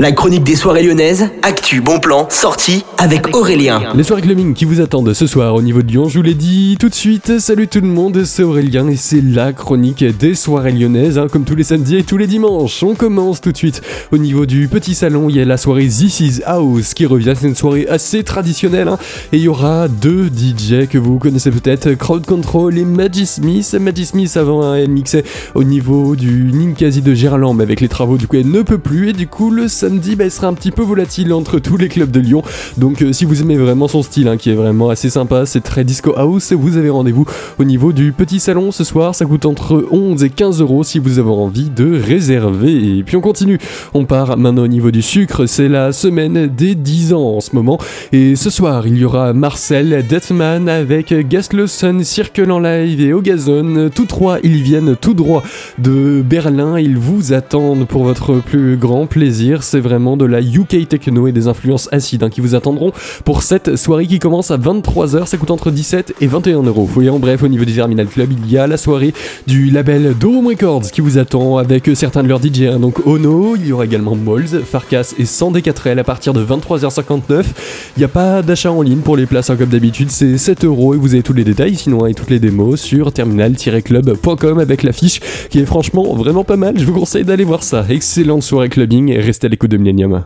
La chronique des soirées lyonnaises, actu, bon plan, sortie avec Aurélien. Les soirées clubbing qui vous attendent ce soir au niveau de Lyon, je vous l'ai dit tout de suite. Salut tout le monde, c'est Aurélien et c'est la chronique des soirées lyonnaises, hein, comme tous les samedis et tous les dimanches. On commence tout de suite au niveau du petit salon. Il y a la soirée This Is House qui revient. C'est une soirée assez traditionnelle hein, et il y aura deux DJ que vous connaissez peut-être, Crowd Control et Maggie Smith. Maggie Smith avant hein, elle mixait au niveau du Ninkasi de Gerland, mais avec les travaux du coup elle ne peut plus et du coup le samedi, bah, il sera un petit peu volatile entre tous les clubs de Lyon. Donc euh, si vous aimez vraiment son style, hein, qui est vraiment assez sympa, c'est très disco house, vous avez rendez-vous au niveau du petit salon ce soir. Ça coûte entre 11 et 15 euros si vous avez envie de réserver. Et puis on continue. On part maintenant au niveau du sucre. C'est la semaine des 10 ans en ce moment. Et ce soir, il y aura Marcel Deathman avec Gaslowson, Circle en live et Ogazone. Tous trois, ils viennent tout droit de Berlin. Ils vous attendent pour votre plus grand plaisir. Vraiment de la UK techno et des influences acides hein, qui vous attendront pour cette soirée qui commence à 23h. Ça coûte entre 17 et 21 euros. Et en bref, au niveau du Terminal Club, il y a la soirée du label Dome Records qui vous attend avec certains de leurs DJ. hein. Donc Ono, il y aura également Moles, Farkas et Sandé 4L à partir de 23h59. Il n'y a pas d'achat en ligne pour les places hein, comme d'habitude, c'est 7 euros et vous avez tous les détails sinon et toutes les démos sur terminal-club.com avec l'affiche qui est franchement vraiment pas mal. Je vous conseille d'aller voir ça. Excellente soirée clubbing et restez à l'écoute de Millennium.